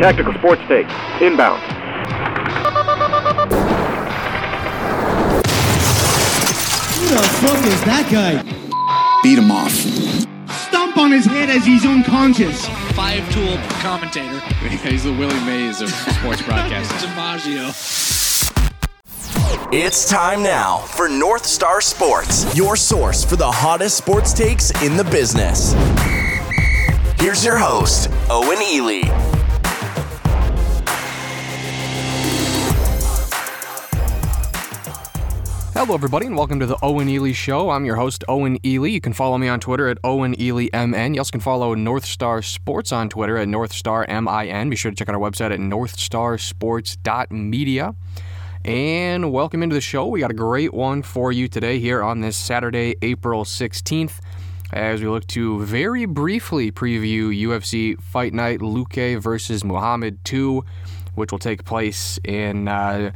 Tactical Sports Take, inbound. Who the fuck is that guy? Beat him off. Stomp on his head as he's unconscious. Five tool commentator. He's the Willie Mays of sports broadcasting. DiMaggio. It's time now for North Star Sports, your source for the hottest sports takes in the business. Here's your host, Owen Ely. Hello, everybody, and welcome to the Owen Ely Show. I'm your host, Owen Ely. You can follow me on Twitter at Owen Ely MN. You also can follow North Star Sports on Twitter at North Star MIN. Be sure to check out our website at northstarsports.media. And welcome into the show. We got a great one for you today here on this Saturday, April 16th, as we look to very briefly preview UFC Fight Night Luque versus Muhammad 2, which will take place in. Uh,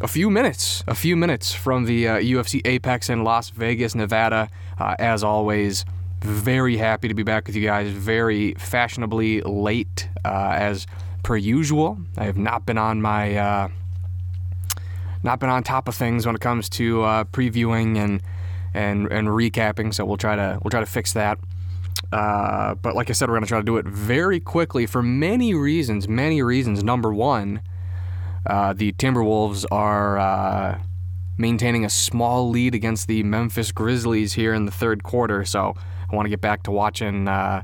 a few minutes, a few minutes from the uh, UFC Apex in Las Vegas, Nevada. Uh, as always, very happy to be back with you guys. Very fashionably late, uh, as per usual. I have not been on my, uh, not been on top of things when it comes to uh, previewing and and and recapping. So we'll try to we'll try to fix that. Uh, but like I said, we're going to try to do it very quickly for many reasons. Many reasons. Number one. Uh, the Timberwolves are uh, maintaining a small lead against the Memphis Grizzlies here in the third quarter. So I want to get back to watching uh,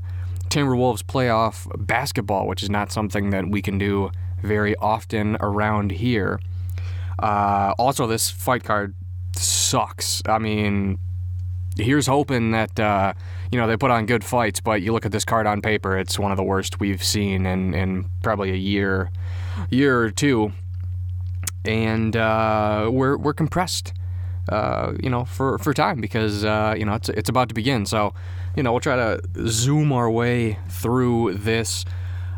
Timberwolves playoff basketball, which is not something that we can do very often around here. Uh, also, this fight card sucks. I mean, here's hoping that uh, you know they put on good fights, but you look at this card on paper, it's one of the worst we've seen in, in probably a year, year or two and uh, we're we're compressed, uh, you know, for, for time because uh, you know it's it's about to begin. So, you know, we'll try to zoom our way through this.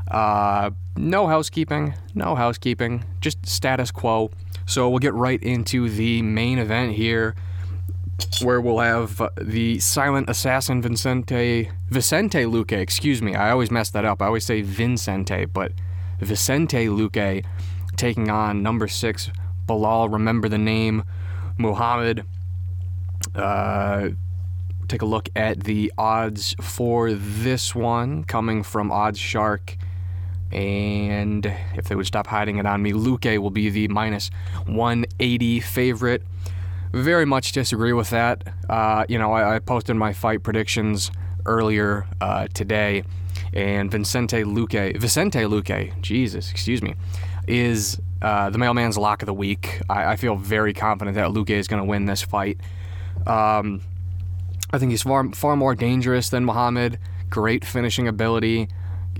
Uh, no housekeeping, no housekeeping, just status quo. So we'll get right into the main event here, where we'll have the silent assassin Vincente Vicente Luque. Excuse me, I always mess that up. I always say Vincente, but Vicente Luque taking on number six Belal. Remember the name Muhammad. Uh, take a look at the odds for this one coming from Odds Shark. And if they would stop hiding it on me, Luque will be the minus 180 favorite. Very much disagree with that. Uh, you know, I, I, posted my fight predictions earlier uh, today, and Vicente Luque, Vicente Luque, Jesus, excuse me, is uh, the mailman's lock of the week. I, I feel very confident that Luque is going to win this fight. Um, I think he's far far more dangerous than Muhammad. Great finishing ability.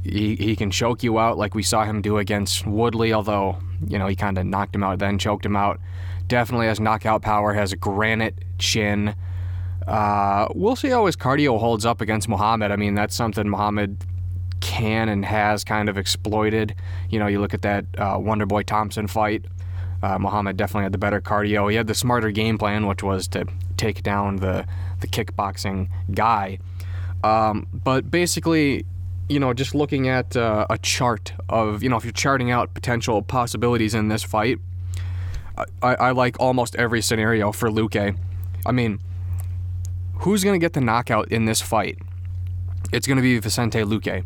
He, he can choke you out like we saw him do against Woodley, although, you know, he kind of knocked him out, then choked him out. Definitely has knockout power, has a granite chin. Uh, we'll see how his cardio holds up against Muhammad. I mean, that's something Muhammad can and has kind of exploited. You know, you look at that uh, Wonderboy Thompson fight. Uh, Muhammad definitely had the better cardio. He had the smarter game plan, which was to take down the the kickboxing guy. Um, but basically, you know, just looking at uh, a chart of, you know, if you're charting out potential possibilities in this fight, I, I like almost every scenario for Luque. I mean, who's to get the knockout in this fight? It's to be Vicente Luque.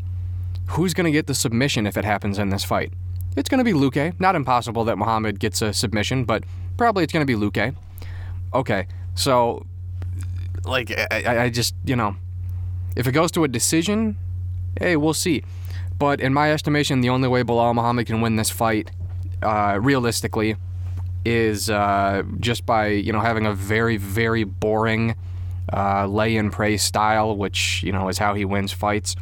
Who's going to get the submission if it happens in this fight? It's going to be Luque. Not impossible that Muhammad gets a submission, but probably it's going to be Luque. Okay, so, like, I, I just, you know, if it goes to a decision, hey, we'll see. But in my estimation, the only way Belal Muhammad can win this fight, uh, realistically, is uh, just by you know having a very very boring uh, lay and pray style, which you know is how he wins fights.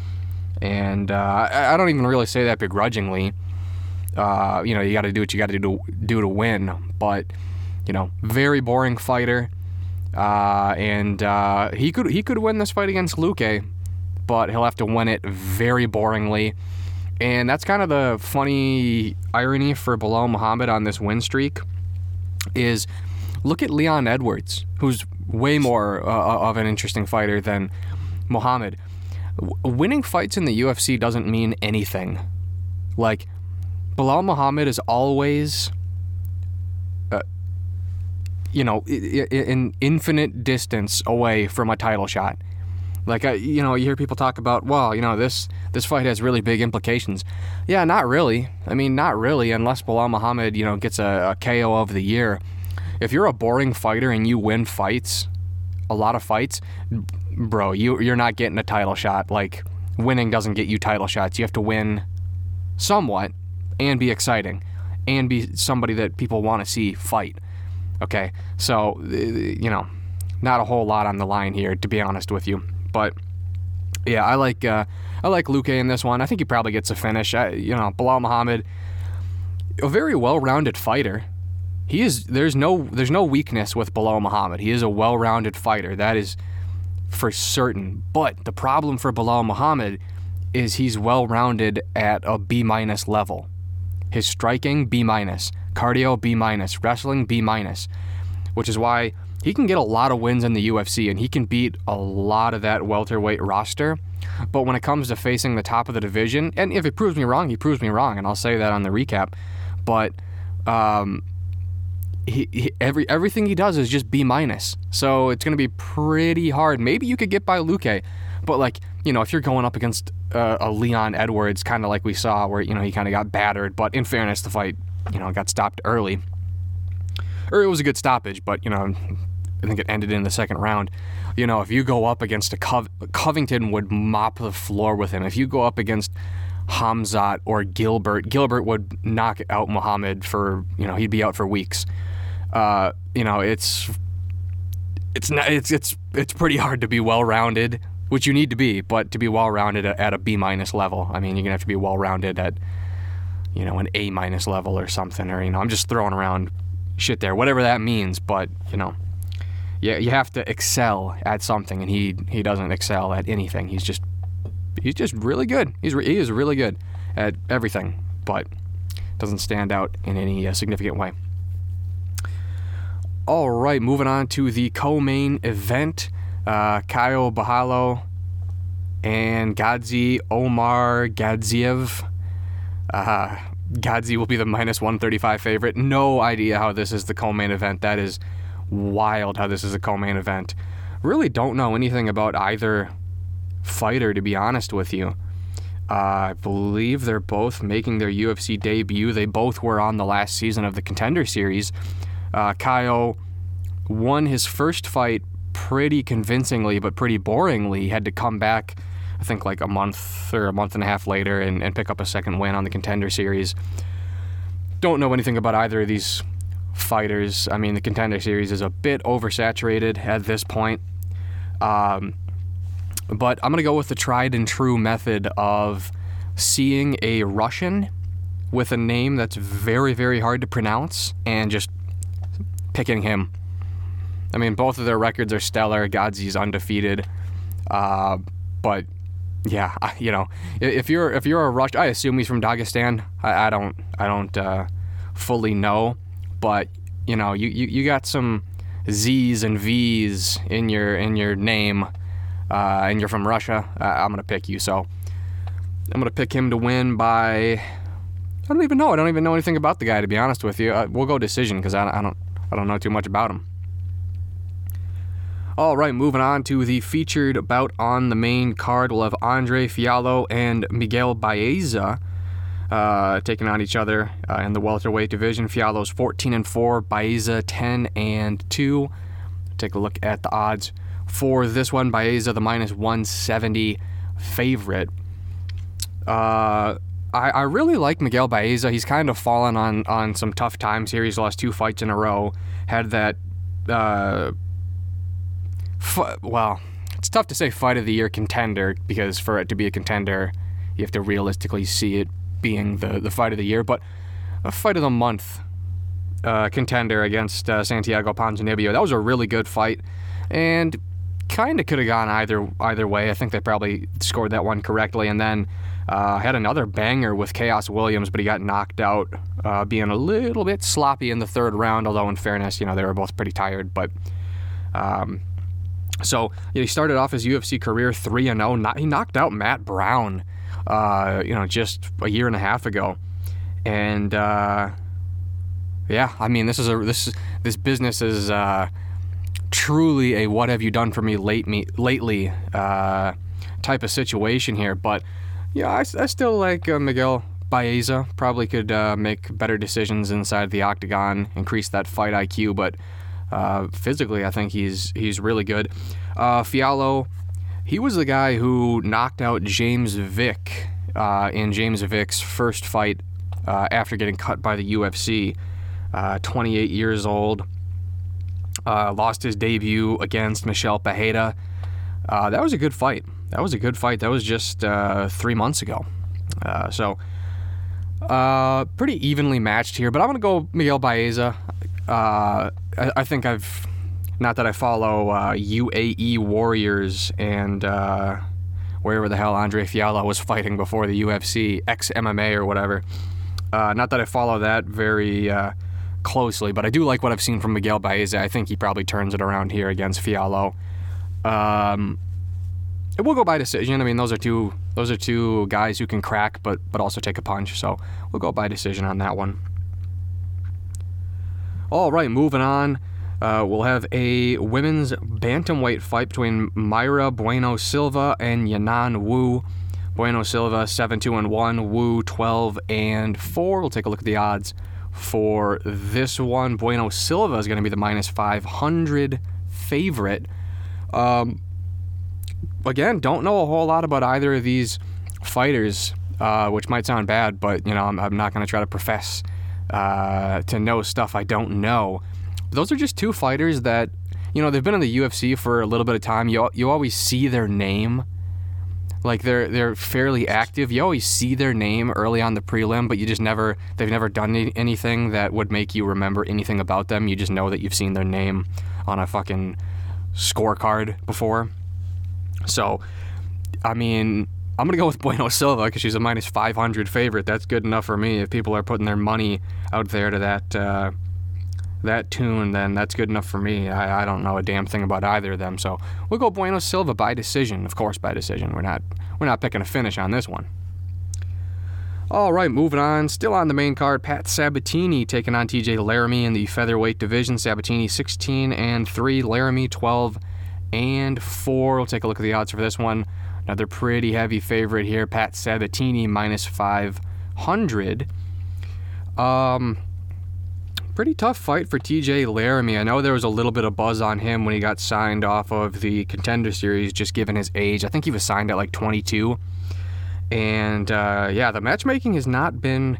And uh, I, I, don't even really say that begrudgingly. Uh, you know, you got to do what you got to do do to win. But you know, very boring fighter. Uh, and uh, he could he could win this fight against Luque, but he'll have to win it very boringly. And that's kind of the funny irony for Belal Muhammad on this win streak is look at Leon Edwards, who's way more uh, of an interesting fighter than Muhammad winning fights in the UFC doesn't mean anything. Like, Belal Muhammad is always, uh, you know, an infinite distance away from a title shot. Like, uh, you know, you hear people talk about, well, you know, this this fight has really big implications. Yeah, not really. I mean, not really, unless Belal Muhammad, you know, gets a, a KO of the year. If you're a boring fighter and you win fights, a lot of fights, bro, you you're not getting a title shot. Like, winning doesn't get you title shots. You have to win somewhat and be exciting and be somebody that people want to see fight. Okay, so you know, not a whole lot on the line here, to be honest with you. But yeah, I like uh, I like Luque in this one. I think he probably gets a finish. I, you know, Belal Muhammad, a very well-rounded fighter. He is. There's no there's no weakness with Belal Muhammad. He is a well-rounded fighter. That is for certain. But the problem for Belal Muhammad is he's well-rounded at a B minus level. His striking B minus, cardio B minus, wrestling B minus, which is why he can get a lot of wins in the UFC and he can beat a lot of that welterweight roster. But when it comes to facing the top of the division, and if it proves me wrong, he proves me wrong, and I'll say that on the recap. But um, he, he, every everything he does is just B minus. So it's going to be pretty hard. Maybe you could get by Luque, but like you know, if you're going up against uh, a Leon Edwards, kind of like we saw, where you know he kind of got battered, but in fairness, the fight you know got stopped early, or it was a good stoppage, but you know I think it ended in the second round. You know, if you go up against a Cov- Covington would mop the floor with him. If you go up against Hamzat or Gilbert, Gilbert would knock out Muhammad for you know he'd be out for weeks. Uh, you know, it's it's not it's it's it's pretty hard to be well rounded, which you need to be, but to be well rounded at a B minus level, I mean, you're gonna have to be well rounded at you know an A minus level or something, or you know, I'm just throwing around shit there, whatever that means, but you know you, you have to excel at something, and he he doesn't excel at anything. He's just he's just really good. He's he is really good at everything, but doesn't stand out in any uh, significant way. All right, moving on to the co-main event. Uh, Caio Borralho and Gadzi Omar Gadziev. Uh, Gadzhi will be the minus 135 favorite. No idea how this is the co-main event. That is wild how this is a co-main event. Really don't know anything about either fighter to be honest with you. Uh, I believe they're both making their UFC debut. They both were on the last season of the Contender Series. Uh, Caio won his first fight pretty convincingly, but pretty boringly. He had to come back, I think, like a month or a month and a half later and, and pick up a second win on the Contender Series. Don't know anything about either of these fighters. I mean, the contender series is a bit oversaturated at this point. Um, but I'm going to go with the tried and true method of seeing a Russian with a name that's very, very hard to pronounce and just picking him. I mean, both of their records are stellar. Gadzhi's undefeated. Uh, but yeah, you know, if you're if you're a Russian, I assume he's from Dagestan. I, I don't I don't uh, fully know but you know, you, you, you got some Z's and V's in your in your name, uh, and you're from Russia. I'm gonna pick you. So I'm gonna pick him to win by. I don't even know. I don't even know anything about the guy to be honest with you. Uh, we'll go decision because I, I don't I don't know too much about him. All right, moving on to the featured bout on the main card. We'll have Andre Fialho and Miguel Baeza uh, taking on each other uh, in the welterweight division. Fialho's 14 and 4, Baeza 10 and 2. Take a look at the odds for this one. Baeza, the minus 170 favorite. Uh, I, I really like Miguel Baeza. He's kind of fallen on, on some tough times here. He's lost two fights in a row. Had that, uh, well, it's tough to say fight of the year contender because for it to be a contender, you have to realistically see it being the, the fight of the year, but a fight of the month uh, contender against uh, Santiago Ponzinibbio. That was a really good fight, and kind of could have gone either either way. I think they probably scored that one correctly, and then uh, had another banger with Khaos Williams, but he got knocked out, uh, being a little bit sloppy in the third round. Although in fairness, you know they were both pretty tired, but. Um, so you know, he started off his UFC career three and zero. Oh. He knocked out Matt Brown uh, you know, just a year and a half ago, and uh, yeah, I mean, this is a this this business is uh, truly a what have you done for me late me lately uh, type of situation here. But yeah, I, I still like uh, Miguel Baeza. Probably could uh, make better decisions inside the octagon, increase that fight IQ. But uh, physically, I think he's he's really good. Uh, Fialho, he was the guy who knocked out James Vick uh, in James Vick's first fight uh, after getting cut by the UFC. Uh, 28 years old. Lost his debut against Michel Pereira. That was a good fight. That was a good fight. That was just uh, three months ago. Uh, so, uh, pretty evenly matched here. But I'm going to go Miguel Baeza. I, I, think I've, not that I follow UAE Warriors and wherever the hell Andre Fialho was fighting before the UFC, ex MMA or whatever. not that I follow that very closely, but I do like what I've seen from Miguel Baeza. I think he probably turns it around here against Fialho. Um, it will go by decision. I mean, those are two those are two guys who can crack, but but also take a punch. So we'll go by decision on that one. All right, moving on. Uh, we'll have a women's bantamweight fight between Mayra Bueno Silva and Yanan Wu. Bueno Silva 7 2 and 1, Wu 12 and 4. We'll take a look at the odds for this one. Bueno Silva is going to be the minus 500 favorite. Um, again, don't know a whole lot about either of these fighters, uh, which might sound bad, but you know I'm, I'm not going to try to profess uh, to know stuff I don't know. Those are just two fighters that you know they've been in the UFC for a little bit of time. You you always see their name like they're they're fairly active. You always see their name early on the prelim, but you just never they've never done anything that would make you remember anything about them. You just know that you've seen their name on a fucking scorecard before. So, I mean, I'm gonna go with Bueno Silva because she's a minus 500 favorite. That's good enough for me. If people are putting their money out there to that uh, that tune, then that's good enough for me. I, I don't know a damn thing about either of them. So we'll go Bueno Silva by decision. Of course, by decision. We're not we're not picking a finish on this one. All right, moving on. Still on the main card, Pat Sabatini taking on TJ Laramie in the featherweight division. Sabatini 16 and 3, Laramie 12 and 4. We'll take a look at the odds for this one. Another pretty heavy favorite here, Pat Sabatini minus 500. Um, pretty tough fight for TJ Laramie. I know there was a little bit of buzz on him when he got signed off of the contender series, just given his age. I think he was signed at like 22. And uh, yeah, the matchmaking has not been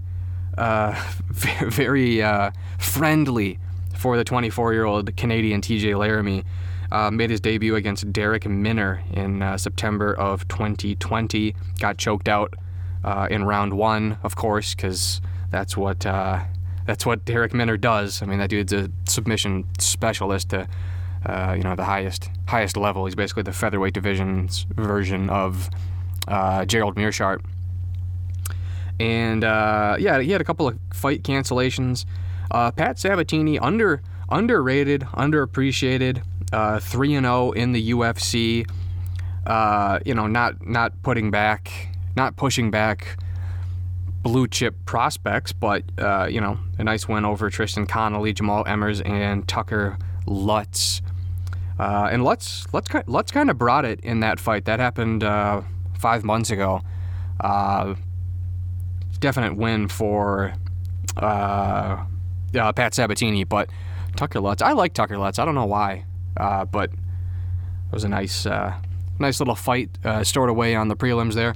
uh, very uh, friendly for the 24 year old Canadian TJ Laramie. Uh, made his debut against Darrick Minner in uh, September of 2020. Got choked out uh, in round one, of course, because that's what that's what Darrick Minner does. I mean, that dude's a submission specialist to, uh, you know, the highest highest level. He's basically the featherweight division's version of uh, Gerald Meerschaert. And uh, yeah, he had a couple of fight cancellations. Uh, Pat Sabatini under underrated, underappreciated, uh, three and zero oh in the UFC. Uh, you know, not not putting back, not pushing back blue chip prospects, but uh, you know, a nice win over Tristan Connelly, Jamall Emmers, and Tucker Lutz. Uh, and Lutz, Lutz, Lutz kind of brought it in that fight. That happened uh, five months ago. Uh, definite win for Pat Sabatini, but Tucker Lutz. I like Tucker Lutz. I don't know why, uh, but it was a nice, nice little fight stored away on the prelims there.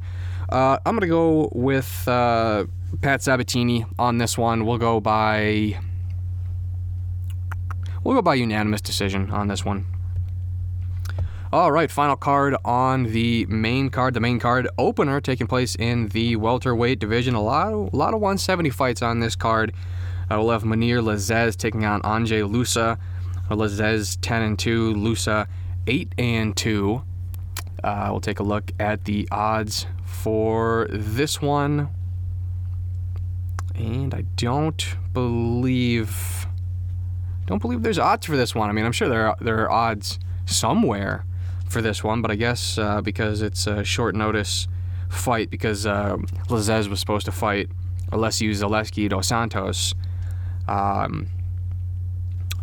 Uh, I'm gonna go with uh, Pat Sabatini on this one. We'll go by we'll go by unanimous decision on this one. All right, final card on the main card. The main card opener taking place in the welterweight division. A lot, of, a lot of 170 fights on this card. Uh, we'll have Mounir Lazzez taking on Anže Loosa. Lazzez 10 and 2, Lusa 8 and 2. Uh, we'll take a look at the odds for this one. And I don't believe don't believe there's odds for this one. I mean, I'm sure there are, there are odds somewhere for this one, but I guess uh, because it's a short notice fight because uh, Lazzez was supposed to fight Alessio Zaleski dos Santos. Um,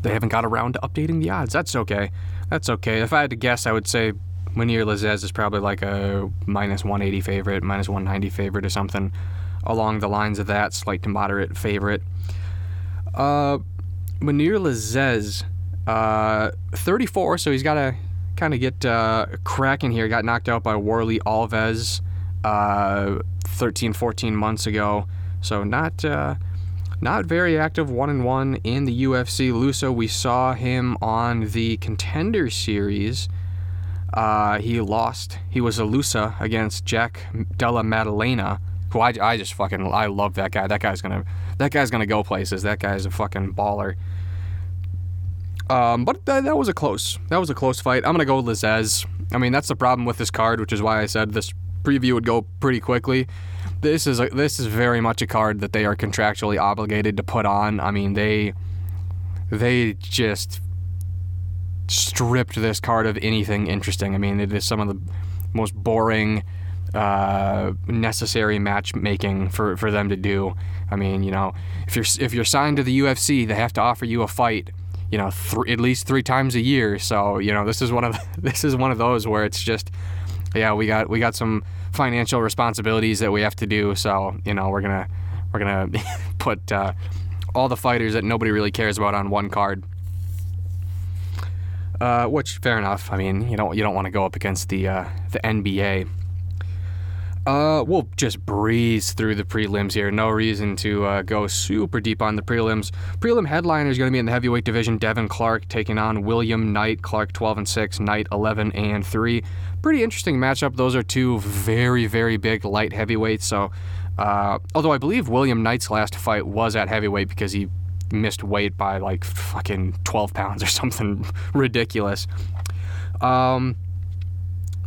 they haven't got around to updating the odds. That's okay. That's okay. If I had to guess, I would say Mounir Lazzez is probably like a minus 180 favorite, minus 190 favorite, or something along the lines of that, slight to moderate favorite. Uh, Mounir Lazzez, uh, 34, so he's got to kind of get uh, cracking here. Got knocked out by Warlley Alves uh, 13, 14 months ago, so not. Uh, not very active one and one in the UFC. Lusso, we saw him on the Contender Series. Uh, he lost. He was a Lusa against Jack Della Maddalena, who I, I just fucking I love that guy. That guy's gonna that guy's gonna go places. That guy's a fucking baller. Um, but that, that was a close. That was a close fight. I'm gonna go Lazzez. I mean, that's the problem with this card, which is why I said this preview would go pretty quickly this is a, this is very much a card that they are contractually obligated to put on. I mean, they they just stripped this card of anything interesting. I mean, it is some of the most boring, uh, necessary matchmaking for, for them to do. I mean, you know, if you're if you're signed to the UFC, they have to offer you a fight, you know, th- at least three times a year. So you know, this is one of this is one of those where it's just, yeah, we got we got some financial responsibilities that we have to do. So you know, we're gonna we're gonna put uh, all the fighters that nobody really cares about on one card. Uh, which fair enough. I mean, you don't you don't want to go up against the uh, the NBA. Uh, we'll just breeze through the prelims here. No reason to uh, go super deep on the prelims. Prelim headliner is going to be in the heavyweight division. Devin Clark taking on William Knight. Clark 12 and 6, Knight 11 and 3 pretty interesting matchup. Those are two very, very big light heavyweights. So, uh, although I believe William Knight's last fight was at heavyweight because he missed weight by like fucking 12 pounds or something ridiculous. Um,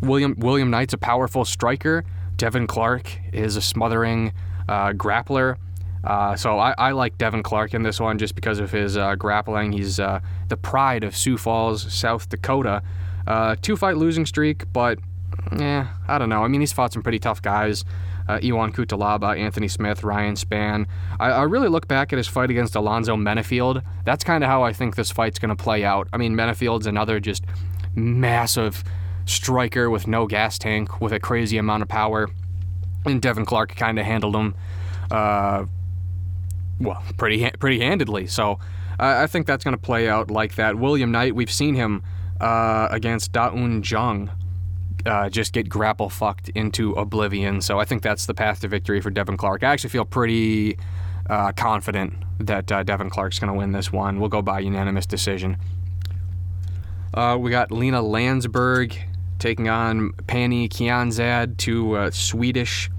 William William Knight's a powerful striker. Devin Clark is a smothering uh, grappler. Uh, so I, I, like Devin Clark in this one just because of his uh, grappling. He's uh, the pride of Sioux Falls, South Dakota. Uh, two fight losing streak, but yeah, I don't know. I mean, he's fought some pretty tough guys. Uh, Ion Cutelaba, Anthony Smith, Ryan Spann. I, I, really look back at his fight against Alonzo Menifield. That's kind of how I think this fight's going to play out. I mean, Menifield's another just massive striker with no gas tank, with a crazy amount of power. And Devin Clark kind of handled him, uh, well, pretty pretty handedly. So uh, I think that's going to play out like that. William Knight, we've seen him uh, against Daun Jung uh, just get grapple fucked into oblivion. So I think that's the path to victory for Devin Clark. I actually feel pretty uh, confident that uh, Devin Clark's going to win this one. We'll go by unanimous decision. Uh, we got Lena Landsberg taking on Pannie Kianzad, two uh, Swedish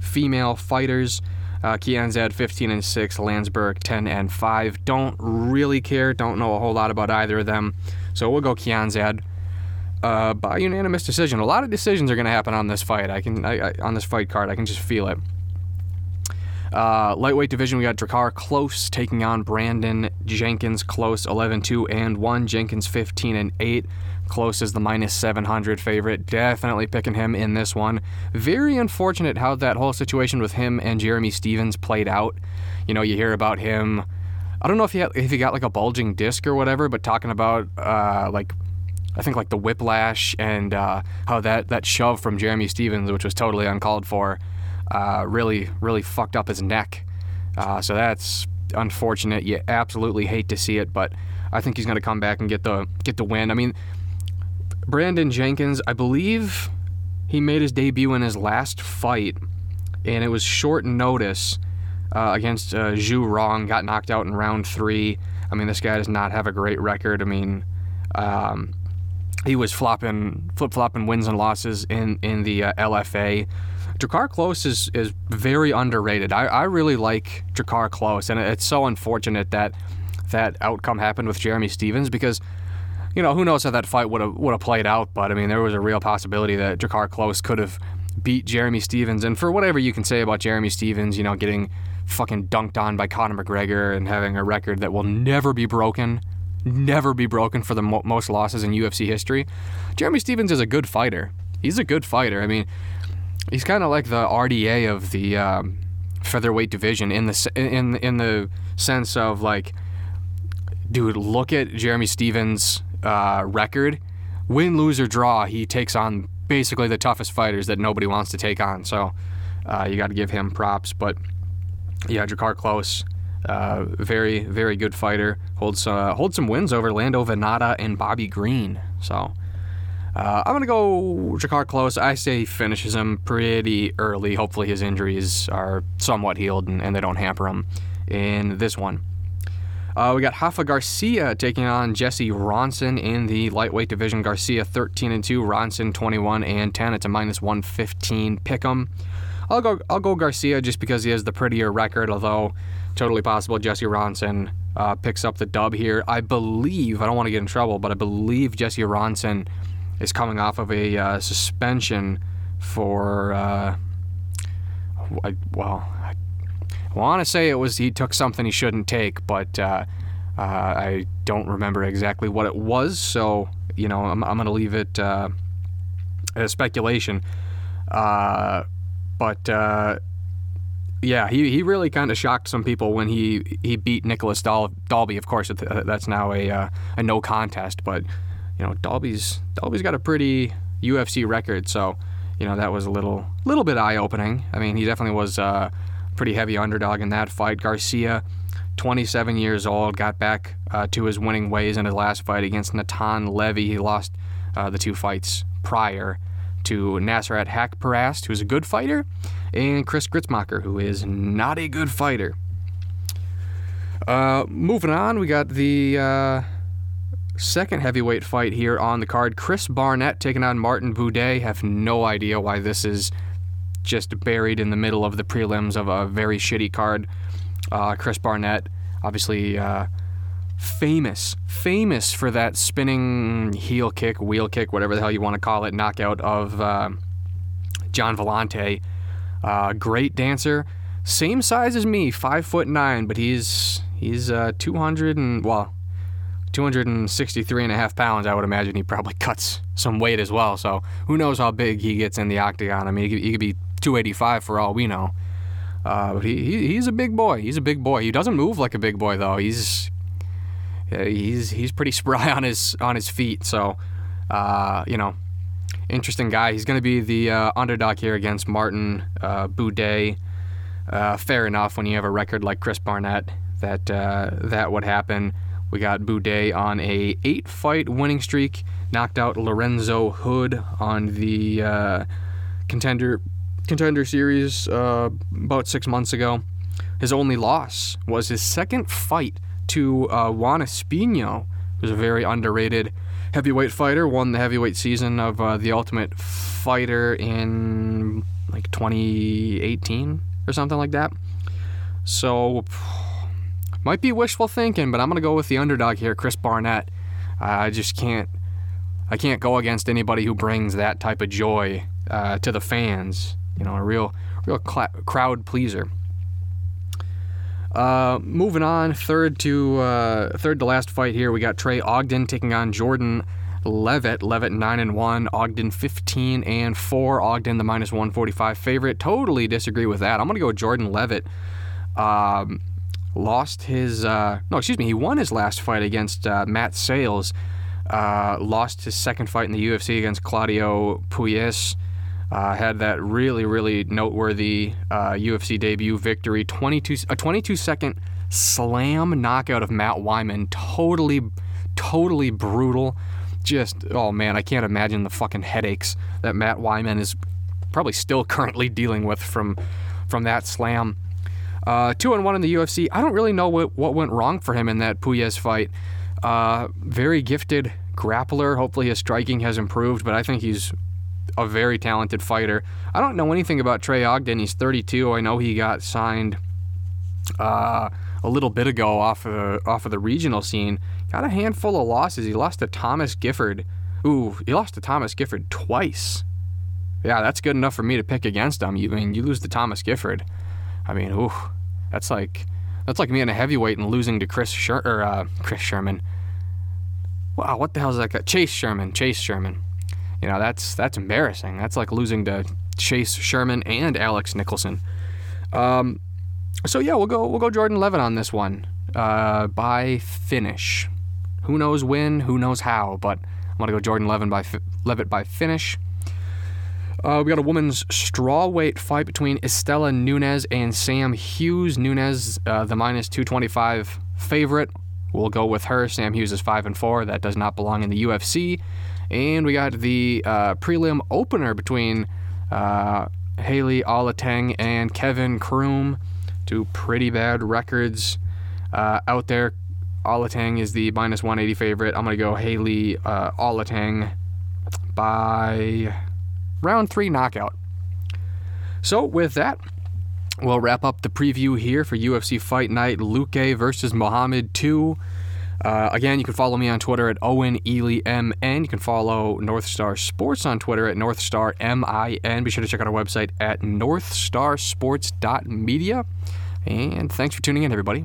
female fighters. Uh, Kianzad 15 and 6, Landsberg 10 and 5. Don't really care, don't know a whole lot about either of them. So we'll go Kianzad uh, by unanimous decision. A lot of decisions are going to happen on this fight. I can I, I, on this fight card. I can just feel it. Uh, lightweight division, we got Drakkar Klose taking on Brandon Jenkins. Klose 11-2 and 1. Jenkins 15 and 8. Klose is the minus 700 favorite. Definitely picking him in this one. Very unfortunate how that whole situation with him and Jeremy Stephens played out. You know, you hear about him I don't know if he had, if he got like a bulging disc or whatever, but talking about uh, like I think like the whiplash and uh, how that that shove from Jeremy Stephens, which was totally uncalled for, uh, really really fucked up his neck. Uh, so that's unfortunate. You absolutely hate to see it, but I think he's going to come back and get the get the win. I mean, Brandon Jenkins, I believe he made his debut in his last fight, and it was short notice uh, against uh, Zhu Rong, got knocked out in round three. I mean, this guy does not have a great record. I mean, um, he was flopping, flip flopping wins and losses in in the uh, LFA. Drakkar Klose is is very underrated. I, I really like Drakkar Klose, and it's so unfortunate that that outcome happened with Jeremy Stephens because. You know, who knows how that fight would have would have played out, but I mean, there was a real possibility that Drakkar Klose could have beat Jeremy Stephens, And for whatever you can say about Jeremy Stephens, you know, getting fucking dunked on by Conor McGregor and having a record that will never be broken, never be broken for the mo- most losses in UFC history. Jeremy Stephens is a good fighter. He's a good fighter. I mean, he's kind of like the RDA of the um, featherweight division in the in in the sense of like, dude, look at Jeremy Stephens' uh, record, win, lose or draw, he takes on basically the toughest fighters that nobody wants to take on. So uh, you got to give him props. But yeah, Drakkar Klose, uh, very very good fighter. Holds uh, holds some wins over Lando Vannata and Bobby Green. So. Uh, I'm gonna go Drakkar Klose. I say he finishes him pretty early. Hopefully his injuries are somewhat healed and, and they don't hamper him in this one. Uh, we got Rafa Garcia taking on Jesse Ronson in the lightweight division. Garcia 13 and 2, Ronson 21 and 10. It's a minus 115 pick 'em. I'll go I'll go Garcia just because he has the prettier record, although totally possible Jesse Ronson uh, picks up the dub here. I believe I don't want to get in trouble, but I believe Jesse Ronson is coming off of a uh, suspension for uh, I, well, I want to say it was he took something he shouldn't take, but uh, uh, I don't remember exactly what it was. So you know, I'm, I'm going to leave it uh, as speculation. Uh, but uh, yeah, he, he really kind of shocked some people when he he beat Nicolas Dal- Dalby. Of course, that's now a uh, a no contest, but you know, Dalby's Dalby's got a pretty UFC record, so you know that was a little little bit eye opening. I mean, he definitely was a pretty heavy underdog in that fight. Garcia, 27 years old, got back uh, to his winning ways in his last fight against Natan Levy. He lost uh, the two fights prior to Nasrat Haqparast, who's a good fighter, and Chris Gruetzemacher, who is not a good fighter. Uh, moving on, we got the uh, second heavyweight fight here on the card. Chris Barnett taking on Martin Buday. Have no idea why this is just buried in the middle of the prelims of a very shitty card. Uh, Chris Barnett, obviously uh, famous, famous for that spinning heel kick, wheel kick, whatever the hell you want to call it, knockout of uh, Gian Villante. Uh, great dancer, same size as me, five foot nine, but he's he's uh, 200 and well 263 and a half pounds, I would imagine he probably cuts some weight as well. So who knows how big he gets in the octagon? I mean, he could, he could be 285 for all we know. Uh, but he, he, he's a big boy. He's a big boy. He doesn't move like a big boy though. He's he's he's pretty spry on his on his feet. So uh, you know, interesting guy. He's going to be the uh, underdog here against Martin uh, Buday. Uh, fair enough when you have a record like Chris Barnett that uh, that would happen. We got Buday on a eight fight winning streak, knocked out Lorenzo Hood on the uh, contender contender series uh, about six months ago. His only loss was his second fight to uh, Juan Espino, who's a very underrated heavyweight fighter. Won the heavyweight season of uh, the Ultimate Fighter in like 2018 or something like that. So might be wishful thinking, but I'm gonna go with the underdog here, Chris Barnett. I just can't, I can't go against anybody who brings that type of joy uh, to the fans. You know, a real, real cl- crowd pleaser. Uh, moving on, third to uh, third to last fight here, we got Trey Ogden taking on Jordan Leavitt. Leavitt nine and one, Ogden 15 and four. Ogden the minus 145 favorite. Totally disagree with that. I'm gonna go with Jordan Leavitt. Um, lost his uh, no, excuse me, he won his last fight against uh, Matt Sayles. Uh, lost his second fight in the UFC against Claudio Puelles. Uh, had that really, really noteworthy UFC debut victory. 22 a 22 second slam knockout of Matt Wiman. Totally, totally brutal. Just oh man, I can't imagine the fucking headaches that Matt Wiman is probably still currently dealing with from from that slam. Uh, two and one in the UFC. I don't really know what, what went wrong for him in that Puelles fight. Uh, very gifted grappler. Hopefully his striking has improved, but I think he's a very talented fighter. I don't know anything about Trey Ogden. He's 32. I know he got signed uh, a little bit ago off of off of the regional scene. Got a handful of losses. He lost to Thomas Gifford. Ooh, he lost to Thomas Gifford twice. Yeah, that's good enough for me to pick against him. You I mean you lose to Thomas Gifford. I mean, ooh, that's like that's like me in a heavyweight and losing to Chris Sher- or uh, Chris Sherman. Wow, what the hell is that guy? Chase Sherman. Chase Sherman. You know, that's that's embarrassing. That's like losing to Chase Sherman and Alex Nicholson. Um, so yeah, we'll go we'll go Jordan Levin on this one uh, by finish. Who knows when? Who knows how? But I'm gonna go Jordan Levin by Leavitt by finish. Uh, we got a women's strawweight fight between Istela Nunes and Sam Hughes. Nunes, uh, the minus 225 favorite. We'll go with her. Sam Hughes is five and four. That does not belong in the UFC. And we got the uh, prelim opener between uh, Haley Alateng and Kevin Croom. Two pretty bad records uh, out there. Alateng is the minus 180 favorite. I'm going to go Haley uh, by round three knockout. So, with that, we'll wrap up the preview here for UFC Fight Night Luque versus Muhammad 2. Uh, again, you can follow me on Twitter at Owen Ely MN. You can follow North Star Sports on Twitter at North Star MIN. Be sure to check out our website at northstarsports.media. And thanks for tuning in, everybody.